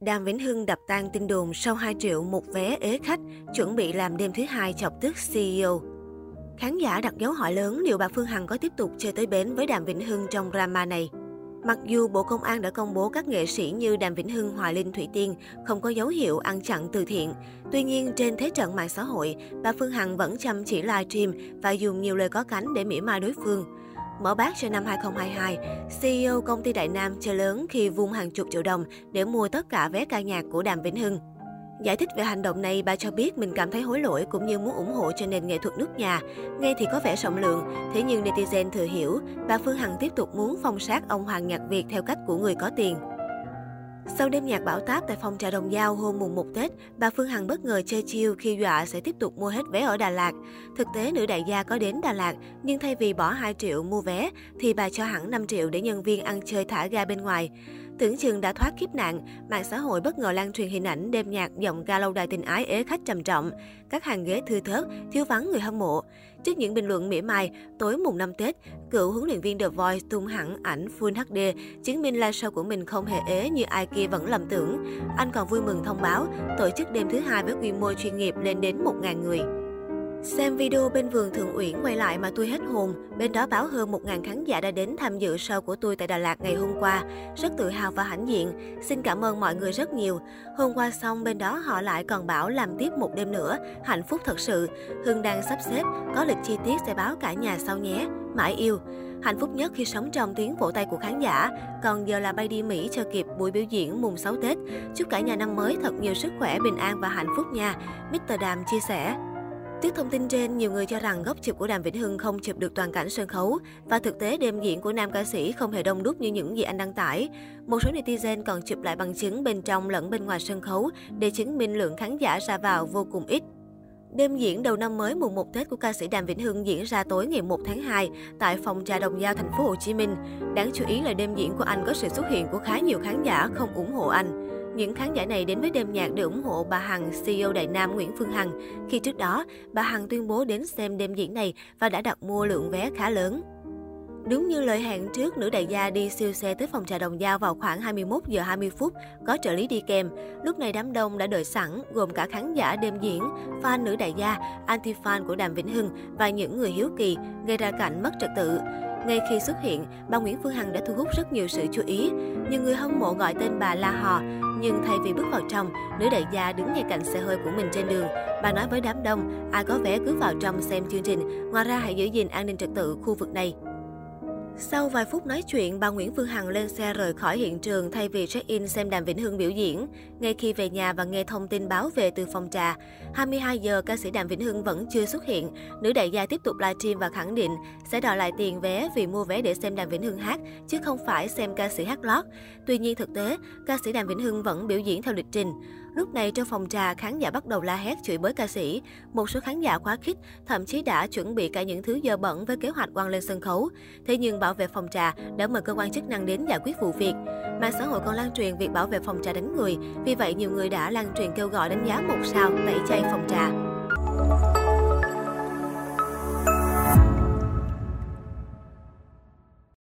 Đàm Vĩnh Hưng đập tan tin đồn sau 2 triệu một vé ế khách, chuẩn bị làm đêm thứ hai chọc tức CEO. Khán giả đặt dấu hỏi lớn liệu bà Phương Hằng có tiếp tục chơi tới bến với Đàm Vĩnh Hưng trong drama này. Mặc dù Bộ Công an đã công bố các nghệ sĩ như Đàm Vĩnh Hưng, Hoài Linh, Thủy Tiên không có dấu hiệu ăn chặn từ thiện, tuy nhiên trên thế trận mạng xã hội, bà Phương Hằng vẫn chăm chỉ livestream và dùng nhiều lời có cánh để mỉa mai đối phương. Mở bát cho năm 2022, CEO công ty Đại Nam chơi lớn khi vung hàng chục triệu đồng để mua tất cả vé ca nhạc của Đàm Vĩnh Hưng. Giải thích về hành động này, bà cho biết mình cảm thấy hối lỗi cũng như muốn ủng hộ cho nền nghệ thuật nước nhà. Nghe thì có vẻ rộng lượng, thế nhưng netizen thừa hiểu, bà Phương Hằng tiếp tục muốn phong sát ông Hoàng Nhạc Việt theo cách của người có tiền. Sau đêm nhạc bảo táp tại phòng trà Đồng Giao hôm mùng 1 Tết, bà Phương Hằng bất ngờ chơi chiêu khi dọa sẽ tiếp tục mua hết vé ở Đà Lạt. Thực tế, nữ đại gia có đến Đà Lạt, nhưng thay vì bỏ 2 triệu mua vé, thì bà cho hẳn 5 triệu để nhân viên ăn chơi thả ga bên ngoài. Tưởng chừng đã thoát kiếp nạn, mạng xã hội bất ngờ lan truyền hình ảnh đêm nhạc giọng ca lâu đài tình ái ế khách trầm trọng. Các hàng ghế thưa thớt, thiếu vắng người hâm mộ. Trước những bình luận mỉa mai, tối mùng năm Tết, cựu huấn luyện viên The Voice tung hẳn ảnh Full HD, chứng minh live show của mình không hề ế như ai kia vẫn lầm tưởng. Anh còn vui mừng thông báo, tổ chức đêm thứ hai với quy mô chuyên nghiệp lên đến 1.000 người. Xem video bên vườn Thượng Uyển quay lại mà tôi hết hồn. Bên đó báo hơn 1.000 khán giả đã đến tham dự show của tôi tại Đà Lạt ngày hôm qua. Rất tự hào và hãnh diện. Xin cảm ơn mọi người rất nhiều. Hôm qua xong bên đó họ lại còn bảo làm tiếp một đêm nữa. Hạnh phúc thật sự. Hưng đang sắp xếp, có lịch chi tiết sẽ báo cả nhà sau nhé. Mãi yêu. Hạnh phúc nhất khi sống trong tiếng vỗ tay của khán giả. Còn giờ là bay đi Mỹ cho kịp buổi biểu diễn mùng 6 Tết. Chúc cả nhà năm mới thật nhiều sức khỏe, bình an và hạnh phúc nha. Mr. Đàm chia sẻ tiếc thông tin trên, nhiều người cho rằng góc chụp của Đàm Vĩnh Hưng không chụp được toàn cảnh sân khấu và thực tế đêm diễn của nam ca sĩ không hề đông đúc như những gì anh đăng tải. Một số netizen còn chụp lại bằng chứng bên trong lẫn bên ngoài sân khấu để chứng minh lượng khán giả ra vào vô cùng ít. Đêm diễn đầu năm mới mùng 1 Tết của ca sĩ Đàm Vĩnh Hưng diễn ra tối ngày 1 tháng 2 tại phòng trà Đồng Giao, thành phố Hồ Chí Minh. Đáng chú ý là đêm diễn của anh có sự xuất hiện của khá nhiều khán giả không ủng hộ anh. Những khán giả này đến với đêm nhạc để ủng hộ bà Hằng, CEO Đại Nam Nguyễn Phương Hằng. Khi trước đó, bà Hằng tuyên bố đến xem đêm diễn này và đã đặt mua lượng vé khá lớn. Đúng như lời hẹn trước, nữ đại gia đi siêu xe tới phòng trà Đồng Giao vào khoảng 21 giờ 20 phút, có trợ lý đi kèm. Lúc này đám đông đã đợi sẵn, gồm cả khán giả đêm diễn, fan nữ đại gia, anti-fan của Đàm Vĩnh Hưng và những người hiếu kỳ, gây ra cảnh mất trật tự. Ngay khi xuất hiện, bà Nguyễn Phương Hằng đã thu hút rất nhiều sự chú ý. Nhiều người hâm mộ gọi tên bà là hò, nhưng thay vì bước vào trong, nữ đại gia đứng ngay cạnh xe hơi của mình trên đường. Bà nói với đám đông, ai có vé cứ vào trong xem chương trình, ngoài ra hãy giữ gìn an ninh trật tự khu vực này. Sau vài phút nói chuyện, bà Nguyễn Phương Hằng lên xe rời khỏi hiện trường thay vì check-in xem Đàm Vĩnh Hưng biểu diễn. Ngay khi về nhà và nghe thông tin báo về từ phòng trà, 22 giờ ca sĩ Đàm Vĩnh Hưng vẫn chưa xuất hiện. Nữ đại gia tiếp tục livestream và khẳng định sẽ đòi lại tiền vé vì mua vé để xem Đàm Vĩnh Hưng hát, chứ không phải xem ca sĩ hát lót. Tuy nhiên thực tế, ca sĩ Đàm Vĩnh Hưng vẫn biểu diễn theo lịch trình. Lúc này trong phòng trà, khán giả bắt đầu la hét chửi bới ca sĩ. Một số khán giả quá khích, thậm chí đã chuẩn bị cả những thứ dơ bẩn với kế hoạch quăng lên sân khấu. Thế nhưng bảo vệ phòng trà đã mời cơ quan chức năng đến giải quyết vụ việc. Mạng xã hội còn lan truyền việc bảo vệ phòng trà đánh người, vì vậy nhiều người đã lan truyền kêu gọi đánh giá một sao tẩy chay phòng trà.